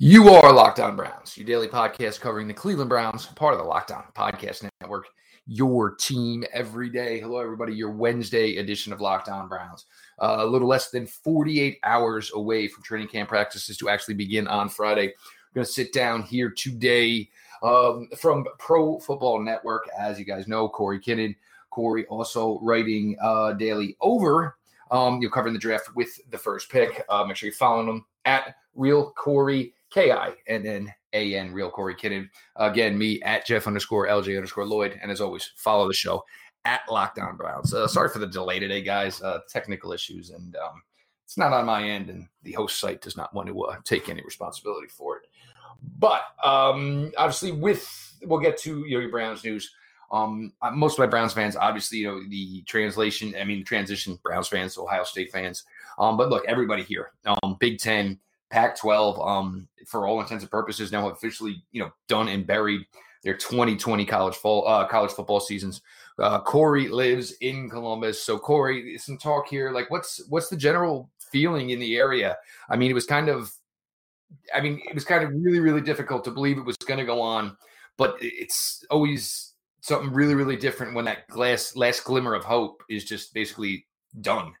You are Locked On Browns, your daily podcast covering the Cleveland Browns, part of the Locked On Podcast Network, your team every day. Hello, everybody. Your Wednesday edition of Locked On Browns. Uh, a little less than 48 hours away from training camp practices to actually begin on Friday. We're going to sit down here today um, from Pro Football Network. As you guys know, Corey Kinnan. Corey also writing uh, daily over. Um, you're covering the draft with the first pick. Uh, make sure you're following them at Real Corey K I N N A N, real Corey Kinnan. Again, me at Jeff underscore LJ underscore Lloyd. And as always, follow the show at Locked On Browns. Uh, sorry for the delay today, guys. Uh, technical issues. And um, it's not on my end. And the host site does not want to uh, take any responsibility for it. But um, obviously, with we'll get to you know, your Browns news. Um, most of my Browns fans, obviously, you know, the translation, I mean, transition Browns fans, Ohio State fans. Um, but look, everybody here, um, Big Ten, Pac-12, um, for all intents and purposes, now officially you know done and buried their 2020 college fall uh, college football seasons. Uh, Corey lives in Columbus, so Corey, some talk here. Like, what's what's the general feeling in the area? I mean, it was kind of, I mean, it was kind of really really difficult to believe it was going to go on, but it's always something really really different when that glass last glimmer of hope is just basically done.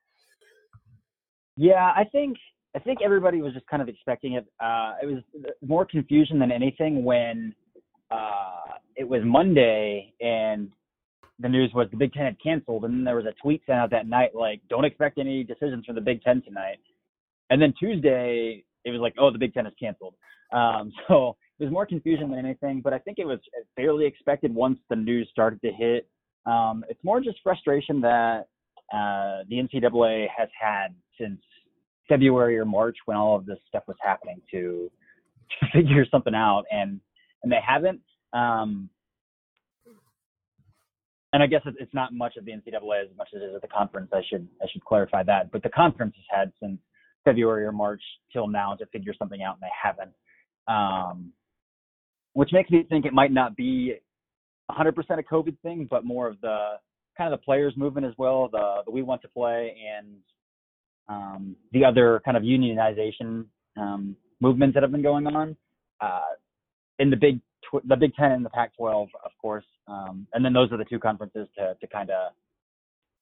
Yeah, I think I think everybody was just kind of expecting it. Uh, it was more confusion than anything when uh, it was Monday and the news was the Big Ten had canceled, and then there was a tweet sent out that night like, "Don't expect any decisions from the Big Ten tonight." And then Tuesday, it was like, "Oh, the Big Ten is canceled." Um, so it was more confusion than anything, but I think it was fairly expected once the news started to hit. Um, it's more just frustration that uh, the NCAA has had since February or March when all of this stuff was happening to, to figure something out, and and they haven't. Um, and I guess it's not much of the NCAA as much as it is at the conference. I should I should clarify that. But the conference has had since February or March till now to figure something out, and they haven't. Um, which makes me think it might not be 100% a COVID thing, but more of the kind of the players movement as well. The, the we want to play and um, the other kind of unionization um, movements that have been going on uh, in the big tw- the Big Ten and the Pac-12, of course, um, and then those are the two conferences to to kind of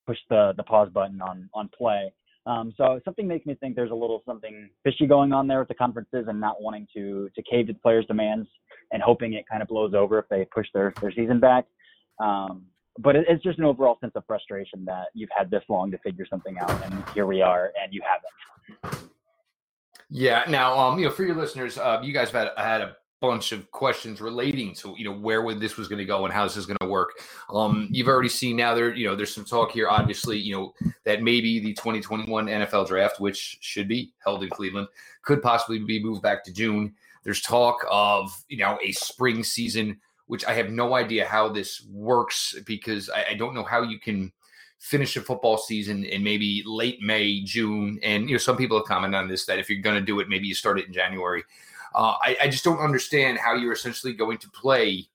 push the the pause button on on play. Um, so something makes me think there's a little something fishy going on there with the conferences and not wanting to to cave to the players' demands and hoping it kind of blows over if they push their their season back. Um, but it's just an overall sense of frustration that you've had this long to figure something out, and here we are, and you haven't. Yeah. Now, um, you know, for your listeners, uh, you guys have had, had a bunch of questions relating to you know where would this was going to go and how this is going to work. Um, you've already seen now there you know there's some talk here, obviously, you know that maybe the 2021 NFL draft, which should be held in Cleveland, could possibly be moved back to June. There's talk of you know a spring season which I have no idea how this works because I, I don't know how you can finish a football season in maybe late May, June. And, you know, some people have commented on this that if you're going to do it, maybe you start it in January. Uh, I, I just don't understand how you're essentially going to play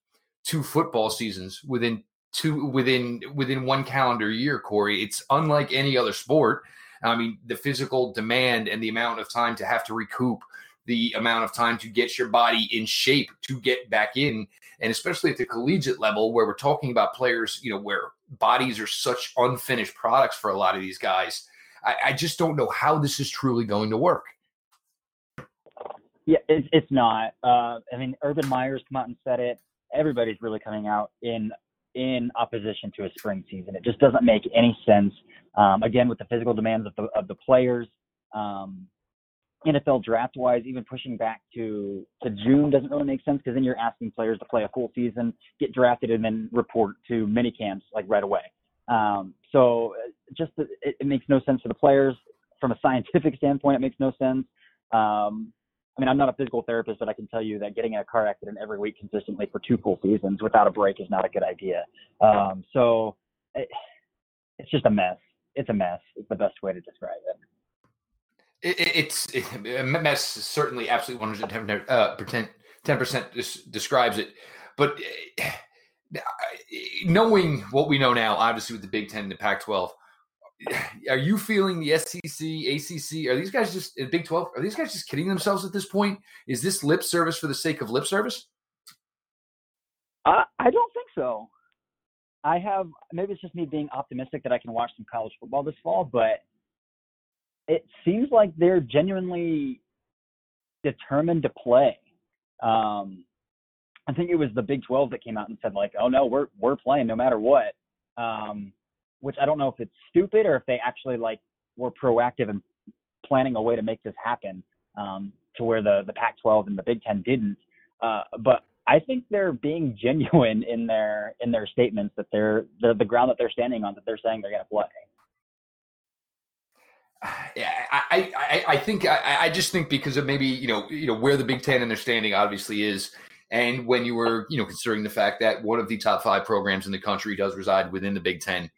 two football seasons within two within within one calendar year, Corey. It's unlike any other sport. I mean, the physical demand and the amount of time to have to recoup the amount of time to get your body in shape to get back in. And especially at the collegiate level where we're talking about players you know where bodies are such unfinished products for a lot of these guys i, I just don't know how this is truly going to work. Yeah it, it's not. Uh, i mean urban meyer's come out and said it. Everybody's really coming out in in opposition to a spring season. It just doesn't make any sense um, again with the physical demands of the, of the players. Um, NFL draft wise, even pushing back to to June doesn't really make sense because then you're asking players to play a full season, get drafted, and then report to mini camps like right away. Um, so uh, just it, it, makes no sense for the players from a scientific standpoint. It makes no sense. Um, I mean, I'm not a physical therapist, but I can tell you that getting in a car accident every week consistently for two full seasons without a break is not a good idea. Um, so it, it's just a mess. It's a mess. It's the best way to describe it. It, it's it, mess certainly absolutely 110 uh, percent 10 percent describes it, but uh, knowing what we know now, obviously with the Big Ten and the Pac-12, are you feeling the SEC, ACC? Are these guys just Big Twelve? Are these guys just kidding themselves at this point? Is this lip service for the sake of lip service? I don't think so. I have maybe it's just me being optimistic that I can watch some college football this fall, but it seems like they're genuinely determined to play. Um, I think it was the Big 12 that came out and said like, "Oh no, we're we're playing no matter what." Um, which I don't know if it's stupid or if they actually like were proactive and planning a way to make this happen um, to where the the Pac-12 and the Big Ten didn't. Uh, but I think they're being genuine in their in their statements that they're the the ground that they're standing on that they're saying they're going to play. Yeah, I, I, I think I, I just think because of maybe you know you know where the Big Ten and their standing obviously is, and when you were you know considering the fact that one of the top five programs in the country does reside within the Big Ten,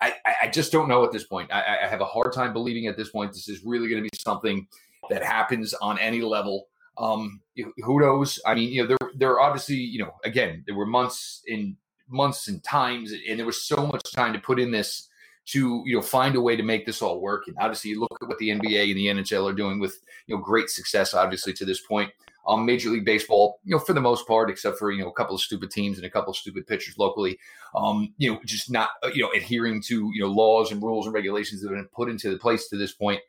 I, I just don't know at this point. I, I have a hard time believing at this point this is really going to be something that happens on any level. Um, who knows? I mean, you know, there there are obviously, you know, again, there were months in months and times, and there was so much time to put in this to you know find a way to make this all work. And obviously, you look at what the NBA and the NHL are doing with you know great success, obviously to this point. Um, Major League Baseball, you know, for the most part, except for you know a couple of stupid teams and a couple of stupid pitchers locally, um, you know, just not you know adhering to you know laws and rules and regulations that have been put into the place to this point.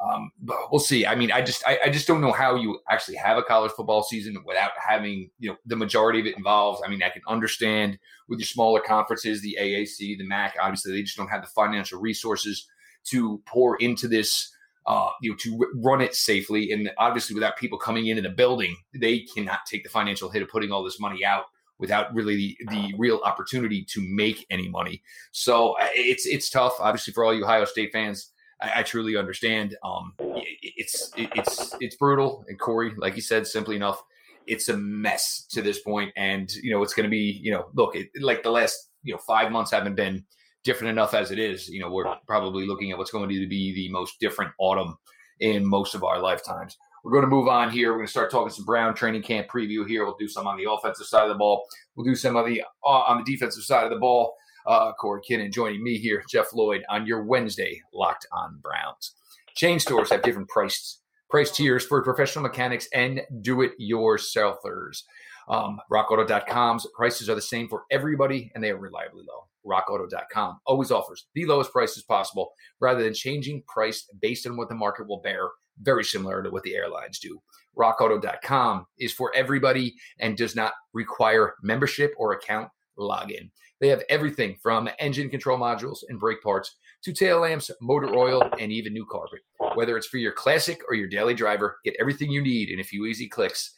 Um, but we'll see. I mean, I just I, I, just don't know how you actually have a college football season without having you know the majority of it involved. I mean, I can understand with your smaller conferences, the AAC, the MAC. Obviously, they just don't have the financial resources to pour into this. Uh, you know, to run it safely, and obviously, without people coming into the building, they cannot take the financial hit of putting all this money out without really the, the real opportunity to make any money. So uh, it's it's tough. Obviously, for all you Ohio State fans, I, I truly understand. Um, it's it, it's it's brutal, and Corey, like you said, simply enough, it's a mess to this point, and you know it's going to be you know look it, like the last you know five months haven't been different enough as it is. You know we're probably looking at what's going to be the most different autumn in most of our lifetimes. We're going to move on here. We're going to start talking some Brown training camp preview here. We'll do some on the offensive side of the ball. We'll do some on the uh, on the defensive side of the ball uh, Corey Kinnan joining me here, Jeff Lloyd, on your Wednesday Locked on Browns. Chain stores have different price price tiers for professional mechanics and do-it-yourselfers. Um, RockAuto.com's prices are the same for everybody, and they are reliably low. RockAuto.com always offers the lowest prices possible, rather than changing price based on what the market will bear. Very similar to what the airlines do. RockAuto.com is for everybody and does not require membership or account login. They have everything from engine control modules and brake parts to tail lamps, motor oil, and even new carpet. Whether it's for your classic or your daily driver, get everything you need in a few easy clicks.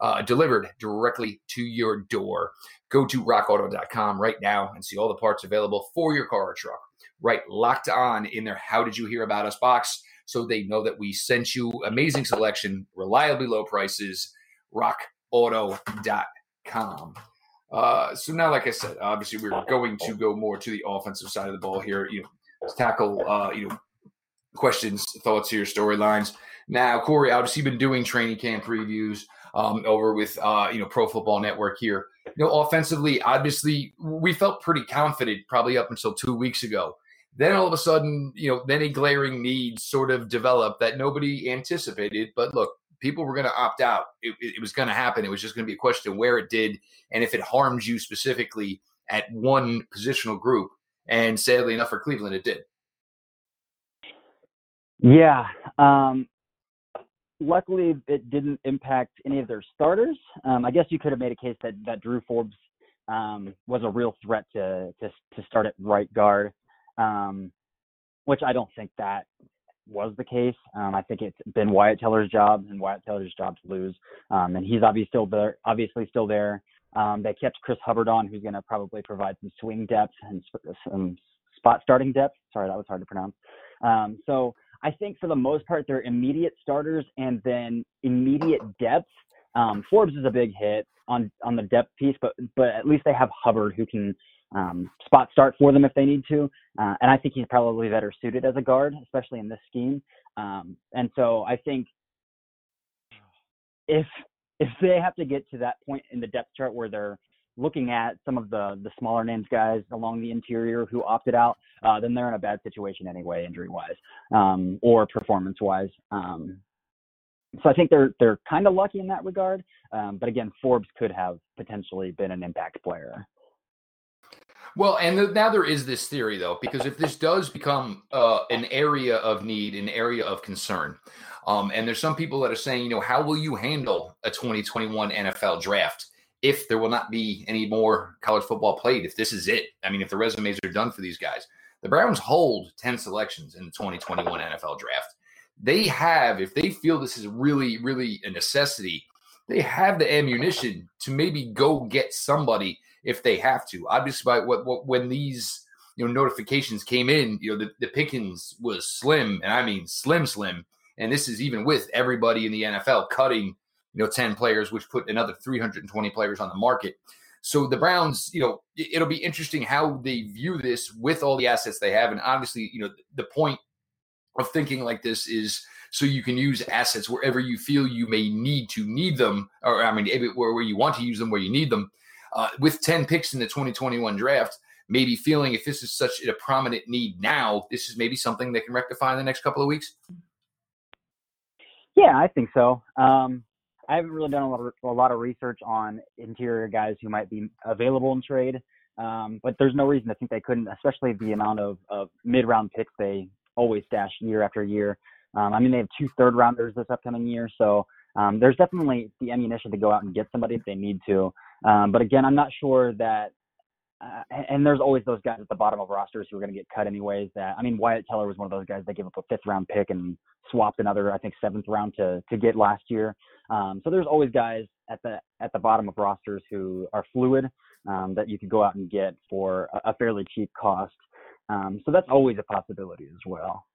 Uh, delivered directly to your door. Go to rockauto.com right now and see all the parts available for your car or truck. Right, locked on in their How Did You Hear About Us box so they know that we sent you amazing selection, reliably low prices. RockAuto.com. Uh, so now, like I said, obviously we're going to go more to the offensive side of the ball here. You know, tackle uh, you know questions, thoughts here, storylines. Now, Corey, obviously, been doing training camp previews um, over with uh, you know Pro Football Network here. You know, offensively, obviously, we felt pretty confident probably up until two weeks ago. Then all of a sudden, you know, then a glaring need sort of developed that nobody anticipated. But look, people were going to opt out. It, it was going to happen. It was just going to be a question of where it did and if it harmed you specifically at one positional group. And sadly enough for Cleveland, it did. Yeah. Um, luckily, it didn't impact any of their starters. Um, I guess you could have made a case that, that Drew Forbes um, was a real threat to, to, to start at right guard, um, which I don't think that was the case. Um, I think it's been Wyatt Teller's job and Wyatt Teller's job to lose. Um, and he's obviously still there. Obviously still there. Um, they kept Chris Hubbard on, who's going to probably provide some swing depth and some spot starting depth. Sorry, that was hard to pronounce. Um, so I think for the most part, they're immediate starters and then immediate depth. Um, Forbes is a big hit on on the depth piece, but but at least they have Hubbard who can um, spot start for them if they need to. Uh, and I think he's probably better suited as a guard, especially in this scheme. Um, and so I think if if they have to get to that point in the depth chart where they're looking at some of the the smaller names guys along the interior who opted out, uh, then they're in a bad situation anyway, injury wise um, or performance wise. Um, so I think they're they're kind of lucky in that regard. Um, but again, Forbes could have potentially been an impact player. Well, and the, now there is this theory though, because if this does become uh, an area of need, an area of concern, um, and there's some people that are saying, you know, how will you handle a 2021 NFL draft if there will not be any more college football played? If this is it, I mean, if the resumes are done for these guys, the Browns hold 10 selections in the 2021 NFL draft. They have, if they feel this is really, really a necessity, they have the ammunition to maybe go get somebody if they have to. Obviously, by what, what when these you know notifications came in, you know the, the pickings was slim, and I mean slim, slim. And this is even with everybody in the NFL cutting you know 10 players, which put another 320 players on the market. So the Browns, you know, it'll be interesting how they view this with all the assets they have, and obviously, you know, the point of thinking like this is so you can use assets wherever you feel you may need to need them, or I mean, where, where you want to use them, where you need them uh, with 10 picks in the 2021 draft, maybe feeling if this is such a prominent need now, this is maybe something they can rectify in the next couple of weeks? Yeah, I think so. Um, I haven't really done a lot, of, a lot of research on interior guys who might be available in trade, um, but there's no reason to think they couldn't, especially the amount of, of mid round picks they always stash year after year. Um, I mean, they have two third rounders this upcoming year, so um, there's definitely the ammunition to go out and get somebody if they need to. Um, but again, I'm not sure that. Uh, and there's always those guys at the bottom of rosters who are going to get cut anyways. That I mean, Wyatt Teller was one of those guys that gave up a fifth round pick and swapped another, I think, seventh round to to get last year. Um, so there's always guys at the at the bottom of rosters who are fluid um, that you could go out and get for a, a fairly cheap cost. Um, so that's always a possibility as well.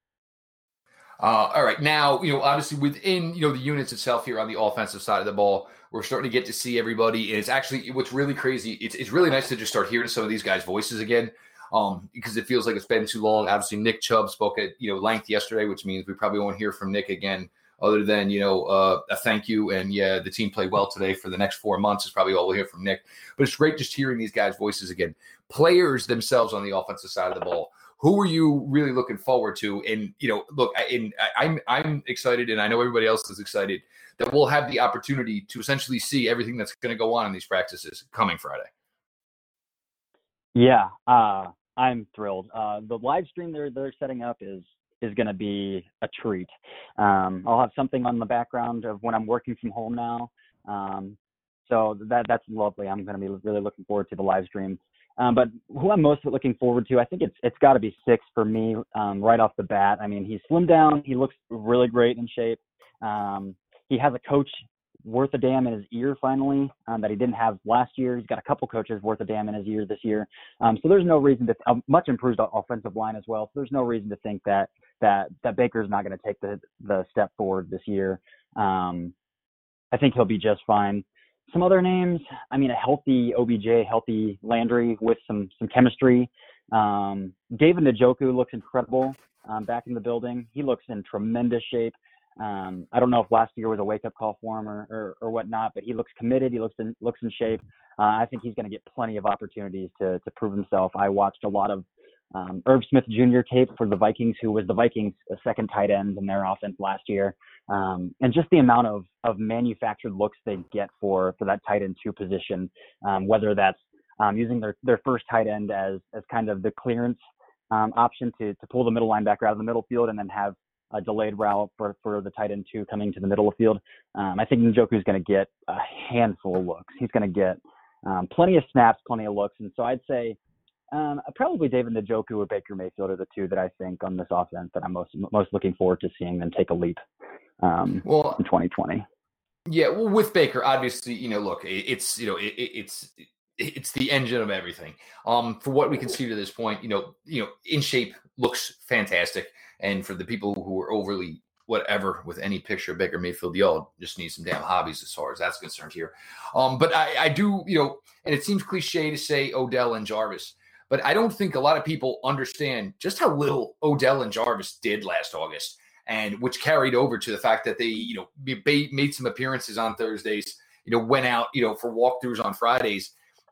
Uh, all right, now you know obviously within you know the units itself here on the offensive side of the ball, we're starting to get to see everybody, and it's actually what's really crazy. It's it's really nice to just start hearing some of these guys' voices again, um, because it feels like it's been too long. Obviously, Nick Chubb spoke at you know length yesterday, which means we probably won't hear from Nick again, other than you know uh, a thank you and yeah, the team played well today for the next four months is probably all we'll hear from Nick. But it's great just hearing these guys' voices again. Players themselves on the offensive side of the ball who are you really looking forward to? And you know, look, and I'm I'm excited, and I know everybody else is excited that we'll have the opportunity to essentially see everything that's going to go on in these practices coming Friday. Yeah, uh, I'm thrilled. Uh, the live stream they're they're setting up is is going to be a treat. Um, I'll have something on the background of when I'm working from home now. Um, so that that's lovely. I'm going to be really looking forward to the live stream. Um, but who I'm most looking forward to, I think it's it's got to be six for me um, right off the bat. I mean, he's slimmed down. He looks really great in shape. Um, he has a coach worth a damn in his ear finally um, that he didn't have last year. He's got a couple coaches worth a damn in his ear this year. Um, so there's no reason to a much improved offensive line as well. So there's no reason to think that that that Baker's not going to take the the step forward this year. Um, I think he'll be just fine some other names. I mean, a healthy OBJ, healthy Landry with some some chemistry. Um, David Njoku looks incredible um, back in the building. He looks in tremendous shape. Um, I don't know if last year was a wake up call for him or, or, or whatnot, but he looks committed. He looks in looks in shape. Uh, I think he's going to get plenty of opportunities to to prove himself. I watched a lot of um, Smith Jr. tape for the Vikings, who was the Vikings' second tight end in their offense last year, um, and just the amount of of manufactured looks they get for for that tight end two position, um, whether that's um, using their their first tight end as as kind of the clearance um, option to to pull the middle linebacker out of the middle field and then have a delayed route for, for the tight end two coming to the middle of the field. Um, I think Njoku is going to get a handful of looks. He's going to get plenty of snaps, plenty of looks, and so I'd say um, probably David Njoku or Baker Mayfield are the two that I think on this offense that I'm most most looking forward to seeing them take a leap um, well, in 2020. Yeah, well, with Baker, obviously, you know, look, it's you know, it, it's it's the engine of everything. Um, for what we can see to this point, you know, you know, in shape looks fantastic, and for the people who are overly whatever with any picture of Baker Mayfield, y'all just need some damn hobbies as far as that's concerned here. Um, but I, I do, you know, and it seems cliche to say Odell and Jarvis but I don't think a lot of people understand just how little Odell and Jarvis did last August, and which carried over to the fact that they, you know, made some appearances on Thursdays, you know, went out, you know, for walkthroughs on Fridays.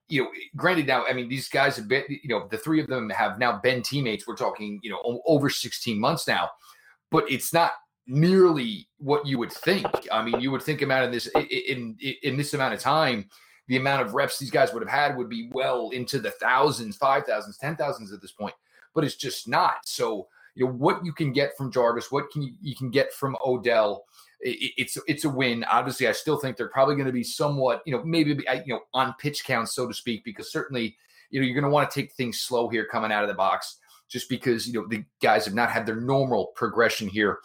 you know, granted now, I mean, these guys have been, you know, the three of them have now been teammates. We're talking, you know, over 16 months now, but it's not nearly what you would think. I mean, you would think about in this in, in in this amount of time, the amount of reps these guys would have had would be well into the thousands, five thousands, ten thousands at this point. But it's just not. So, you know, what you can get from Jarvis, what can you, you can get from Odell it's it's a win. Obviously, I still think they're probably going to be somewhat, you know, maybe you know on pitch count, so to speak, because certainly you know you're going to want to take things slow here coming out of the box, just because you know the guys have not had their normal progression here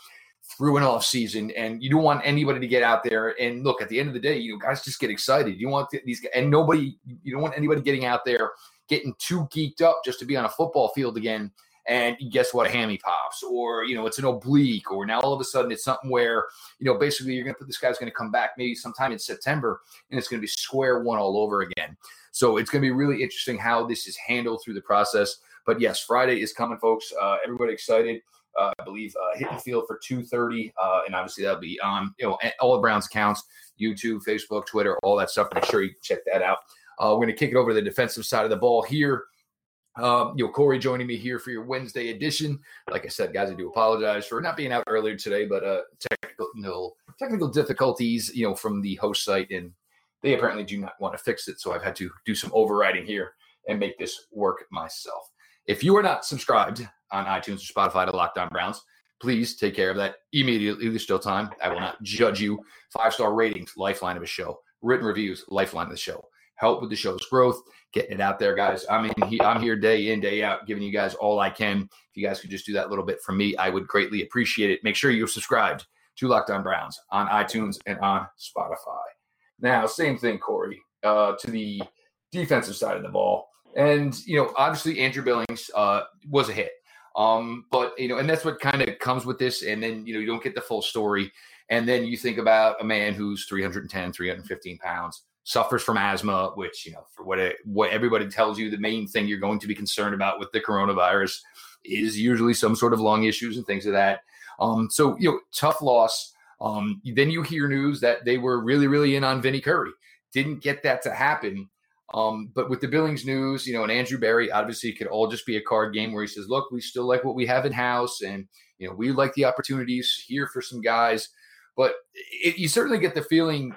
through an off season, and you don't want anybody to get out there and look. At the end of the day, you guys just get excited. You want these, and nobody, you don't want anybody getting out there getting too geeked up just to be on a football field again and guess what? A hammy pops, or you know, it's an oblique, or now all of a sudden it's something where you know, basically you're going to put this guy's going to come back maybe sometime in September, and it's going to be square one all over again. So it's going to be really interesting how this is handled through the process. But yes, Friday is coming, folks. Uh, everybody excited. Uh, I believe uh, hit the field for 2:30, uh, and obviously that'll be on you know all of Brown's accounts, YouTube, Facebook, Twitter, all that stuff. Make sure you check that out. We're going to kick it over to the defensive side of the ball here. Um, you know, Corey joining me here for your Wednesday edition. Like I said, guys, I do apologize for not being out earlier today, but uh, technical know, technical difficulties, you know, from the host site, and they apparently do not want to fix it. So I've had to do some overriding here and make this work myself. If you are not subscribed on iTunes or Spotify to Locked On Browns, please take care of that immediately. There's still time. I will not judge you. Five star ratings, lifeline of a show. Written reviews, lifeline of the show help with the show's growth, getting it out there, guys. I mean, he, I'm here day in, day out, giving you guys all I can. If you guys could just do that little bit for me, I would greatly appreciate it. Make sure you're subscribed to Locked On Browns on iTunes and on Spotify. Now, same thing, Corey, uh, to the defensive side of the ball. And, you know, obviously Andrew Billings uh, was a hit. Um, but, you know, and that's what kind of comes with this. And then, you know, you don't get the full story. And then you think about a man who's 310, 315 pounds suffers from asthma, which you know, for what it, what everybody tells you, the main thing you're going to be concerned about with the coronavirus is usually some sort of lung issues and things of that. Um, so you know, tough loss. Um, then you hear news that they were really, really in on Vinnie Curry. Didn't get that to happen. Um, but with the Billings news, you know, and Andrew Berry, obviously, it could all just be a card game where he says, "Look, we still like what we have in house, and you know, we like the opportunities here for some guys." But it, you certainly get the feeling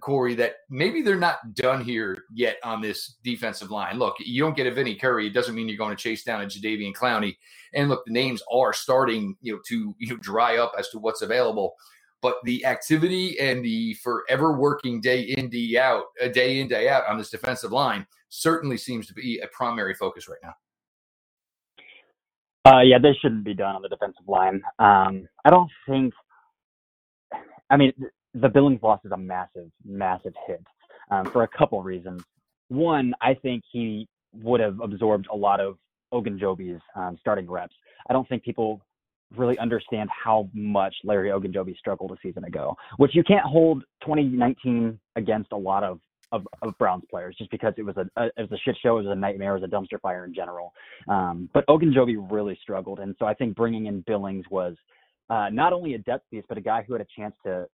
Corey, that maybe they're not done here yet on this defensive line. Look, you don't get a Vinnie Curry, it doesn't mean you're going to chase down a Jadeveon Clowney. And look, the names are starting, you know, to you know dry up as to what's available. But the activity and the forever working day in day out, uh, day in day out on this defensive line certainly seems to be a primary focus right now. Uh, yeah, they shouldn't be done on the defensive line. Um, I don't think. I mean, the Billings loss is a massive, massive hit um, for a couple reasons. One, I think he would have absorbed a lot of Ogunjobi's um, starting reps. I don't think people really understand how much Larry Ogunjobi struggled a season ago, which you can't hold 2019 against a lot of of, of Browns players just because it was a, a, it was a shit show, it was a nightmare, it was a dumpster fire in general. Um, but Ogunjobi really struggled, and so I think bringing in Billings was uh, not only a depth piece, but a guy who had a chance to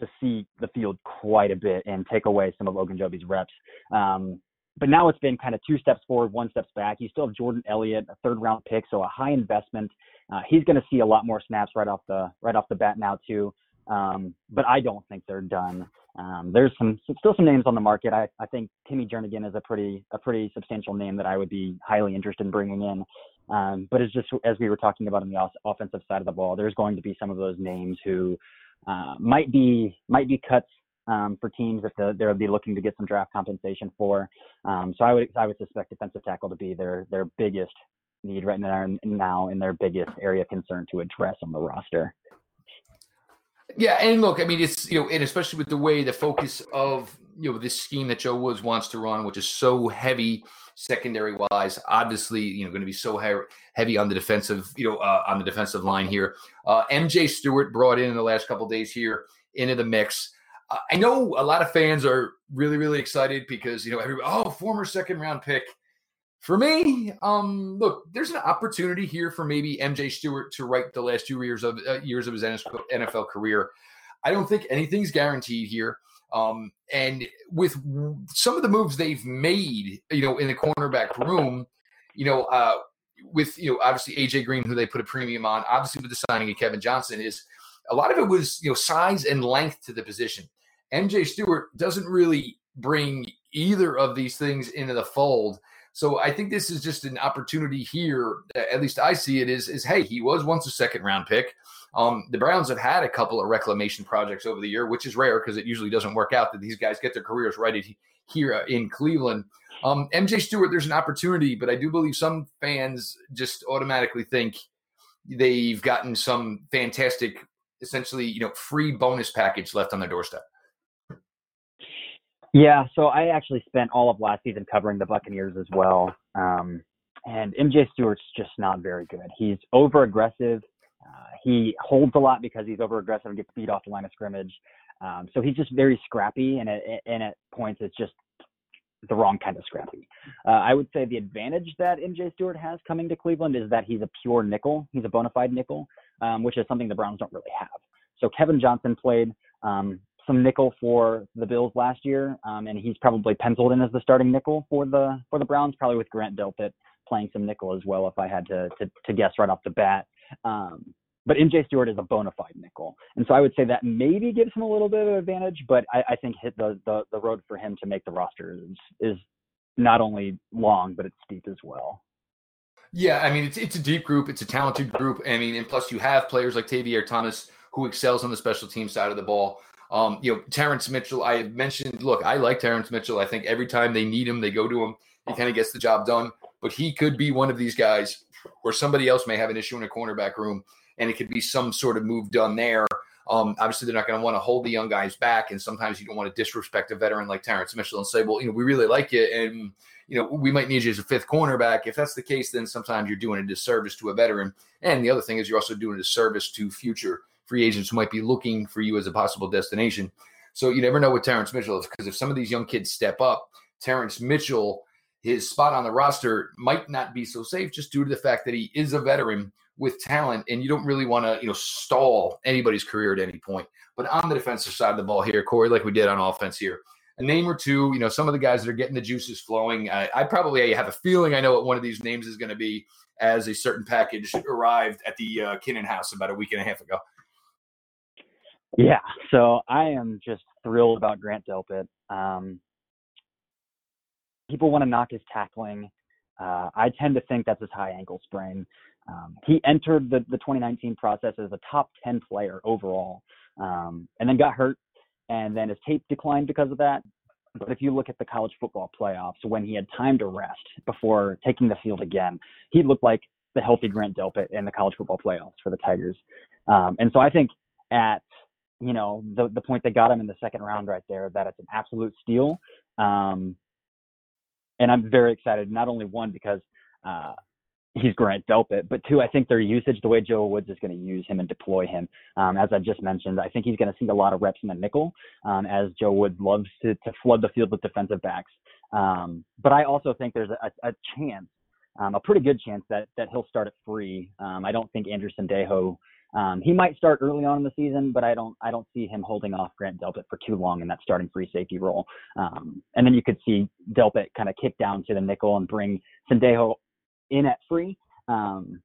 to see the field quite a bit and take away some of Ogunjobi's reps. Um, but now it's been kind of two steps forward, one steps back. You still have Jordan Elliott, a third round pick, so a high investment. Uh, he's going to see a lot more snaps right off the right off the bat now too. Um, but I don't think they're done. Um, there's some still some names on the market. I, I think Timmy Jernigan is a pretty a pretty substantial name that I would be highly interested in bringing in. Um, but it's just as we were talking about on the offensive side of the ball, there's going to be some of those names who uh, might be might be cuts um, for teams that the, they'll be looking to get some draft compensation for. Um, so I would I would suspect defensive tackle to be their their biggest need right now now and their biggest area of concern to address on the roster. Yeah, and look, I mean, it's you know, and especially with the way the focus of you know this scheme that Joe Woods wants to run, which is so heavy secondary wise. Obviously, you know, going to be so heavy on the defensive, you know, uh, on the defensive line here. Uh, MJ Stewart brought in in the last couple days here into the mix. Uh, I know a lot of fans are really, really excited because you know everybody. Oh, former second round pick. For me, um, look, there's an opportunity here for maybe MJ Stewart to write the last two years of uh, years of his NFL career. I don't think anything's guaranteed here. Um, and with some of the moves they've made, you know, in the cornerback room, you know, uh, with you know obviously AJ Green, who they put a premium on, obviously with the signing of Kevin Johnson, is a lot of it was you know size and length to the position. MJ Stewart doesn't really bring either of these things into the fold. So I think this is just an opportunity here. At least I see it is is hey, he was once a second round pick. Um, the Browns have had a couple of reclamation projects over the year, which is rare because it usually doesn't work out that these guys get their careers right here in Cleveland. Um, MJ Stewart, there's an opportunity, but I do believe some fans just automatically think they've gotten some fantastic, essentially, you know, free bonus package left on their doorstep. Yeah, so I actually spent all of last season covering the Buccaneers as well. Um, and MJ Stewart's just not very good. He's over aggressive. Uh, he holds a lot because he's over aggressive and gets beat off the line of scrimmage. Um, so he's just very scrappy, and at, and at points it's just the wrong kind of scrappy. Uh, I would say the advantage that MJ Stewart has coming to Cleveland is that he's a pure nickel. He's a bona fide nickel, um, which is something the Browns don't really have. So Kevin Johnson played um, some nickel for the Bills last year, um, and he's probably penciled in as the starting nickel for the for the Browns, probably with Grant Delpit playing some nickel as well. If I had to to, to guess right off the bat. Um, but MJ Stewart is a bona fide nickel, and so I would say that maybe gives him a little bit of advantage. But I, I think hit the, the the road for him to make the roster is is not only long but it's steep as well. Yeah, I mean it's it's a deep group, it's a talented group. I mean, and plus you have players like Tavierre Thomas who excels on the special team side of the ball. Um, you know, Terrence Mitchell. I mentioned, look, I like Terrence Mitchell. I think every time they need him, they go to him. He kind of gets the job done. But he could be one of these guys where somebody else may have an issue in a cornerback room and it could be some sort of move done there. Um, obviously, they're not going to want to hold the young guys back, and sometimes you don't want to disrespect a veteran like Terrence Mitchell and say, "Well, you know, we really like you, and you know, we might need you as a fifth cornerback." If that's the case, then sometimes you're doing a disservice to a veteran. And the other thing is, you're also doing a disservice to future free agents who might be looking for you as a possible destination. So you never know with Terrence Mitchell is, because if some of these young kids step up, Terrence Mitchell, his spot on the roster might not be so safe just due to the fact that he is a veteran with talent, and you don't really want to, you know, stall anybody's career at any point. But on the defensive side of the ball here, Corey, like we did on offense here, a name or two, you know, some of the guys that are getting the juices flowing. I, I probably have a feeling I know what one of these names is going to be as a certain package arrived at the uh, Kinnan house about a week and a half ago. Yeah, so I am just thrilled about Grant Delpit. Um, people want to knock his tackling. Uh, I tend to think that's his high ankle sprain. Um, he entered the, the 2019 process as a top 10 player overall, um, and then got hurt, and then his tape declined because of that. But if you look at the college football playoffs, when he had time to rest before taking the field again, he looked like the healthy Grant Delpit in the college football playoffs for the Tigers. Um, and so I think at you know the the point they got him in the second round right there, that it's an absolute steal. Um, and I'm very excited. Not only one because uh, he's Grant Delpit. But two, I think their usage, the way Joe Woods is going to use him and deploy him, um, as I just mentioned, I think he's going to see a lot of reps in the nickel, um, as Joe Woods loves to, to flood the field with defensive backs. Um, but I also think there's a, a chance, um, a pretty good chance that that he'll start at free. Um, I don't think Anderson Sendejo. Um, he might start early on in the season, but I don't I don't see him holding off Grant Delpit for too long in that starting free safety role. Um, and then you could see Delpit kind of kick down to the nickel and bring Sendejo in at free. Um,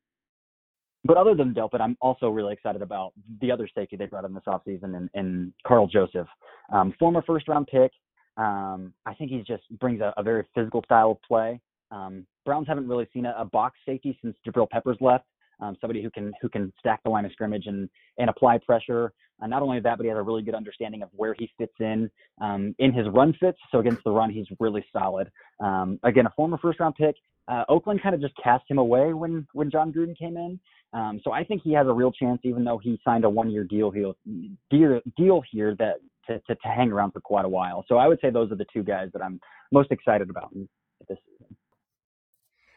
but other than Delpit, I'm also really excited about the other safety they brought in this offseason in, in Karl Joseph, um, former first round pick. Um, I think he just brings a, a, very physical style of play. Um, Browns haven't really seen a, a, box safety since Jabril Peppers left. Um, somebody who can who can stack the line of scrimmage and and apply pressure. Uh, not only that, but he has a really good understanding of where he fits in um, in his run fits. So against the run, he's really solid. Um, again, a former first round pick. Uh, Oakland kind of just cast him away when when Jon Gruden came in. Um, so I think he has a real chance, even though he signed a one-year deal, deal deal here that to, to, to hang around for quite a while. So I would say those are the two guys that I'm most excited about this season.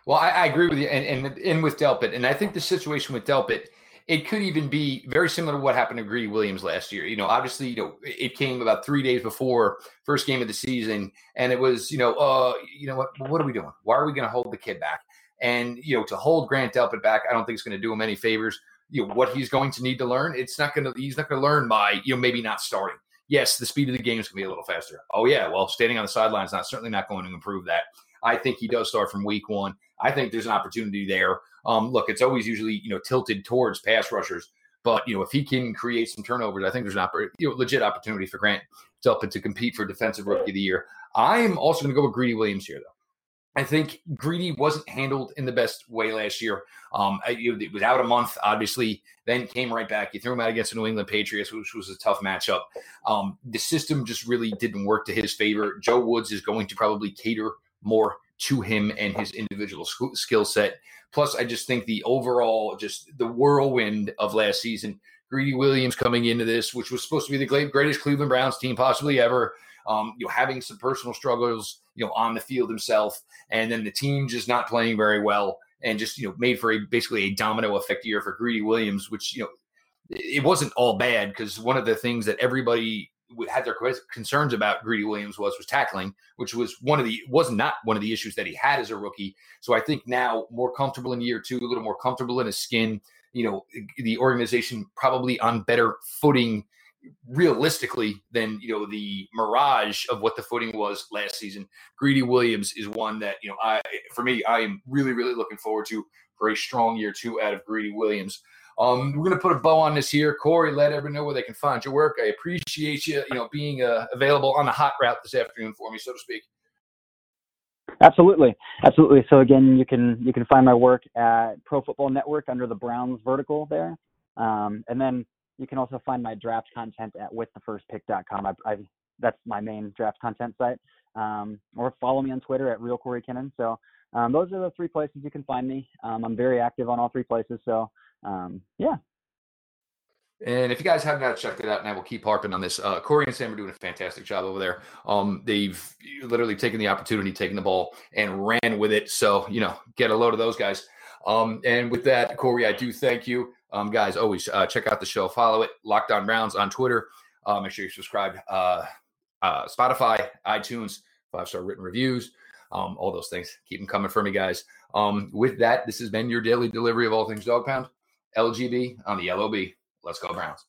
Well, I, I agree with you, and, and and with Delpit, and I think the situation with Delpit it could even be very similar to what happened to Greedy Williams last year. You know, obviously, you know, it came about three days before first game of the season, and it was, you know, uh, you know what, what are we doing? Why are we going to hold the kid back? And you know, to hold Grant Delpit back, I don't think it's going to do him any favors. You know, what he's going to need to learn, it's not going to. He's not going to learn by you know maybe not starting. Yes, the speed of the game is going to be a little faster. Oh yeah, well, standing on the sidelines not certainly not going to improve that. I think he does start from week one. I think there's an opportunity there. Um, look, it's always usually you know tilted towards pass rushers, but you know if he can create some turnovers, I think there's an oppor- you know, legit opportunity for Grant Delpit to compete for defensive rookie of the year. I am also going to go with Greedy Williams here, though. I think Greedy wasn't handled in the best way last year. Um, it was out a month, obviously, then came right back. You threw him out against the New England Patriots, which was a tough matchup. Um, the system just really didn't work to his favor. Joe Woods is going to probably cater more to him and his individual skill set. Plus, I just think the overall, just the whirlwind of last season, Greedy Williams coming into this, which was supposed to be the greatest Cleveland Browns team possibly ever, um, you know, having some personal struggles, you know, on the field himself, and then the team just not playing very well, and just you know made for a basically a domino effect year for Greedy Williams, which you know it wasn't all bad because one of the things that everybody had their concerns about Greedy Williams was was tackling, which was one of the was not one of the issues that he had as a rookie. So I think now more comfortable in year two, a little more comfortable in his skin. You know, the organization probably on better footing realistically than you know the mirage of what the footing was last season. Greedy Williams is one that you know I for me I am really really looking forward to for a strong year two out of Greedy Williams. Um, we're gonna put a bow on this here. Corey, let everyone know where they can find your work. I appreciate you, you know, being uh, available on the hot route this afternoon for me, so to speak. Absolutely, absolutely. So again, you can you can find my work at Pro Football Network under the Browns vertical there, um, and then you can also find my draft content at withthefirstpick.com. I, I, that's my main draft content site. Um, or follow me on Twitter at real Corey Kinnan. So um, those are the three places you can find me. Um, I'm very active on all three places. So um, yeah. And if you guys haven't checked it out, and I will keep harping on this, uh, Corey and Sam are doing a fantastic job over there. Um, they've literally taken the opportunity, taken the ball, and ran with it. So you know, get a load of those guys. Um, and with that, Corey, I do thank you. Um, guys, always uh, check out the show. Follow it, Locked On Browns on Twitter. Uh, make sure you subscribe. Uh, uh, Spotify, iTunes, five star written reviews, um, all those things. Keep them coming for me, guys. Um, with that, this has been your daily delivery of all things dog pound. LGB on the LOB. Let's go, Browns.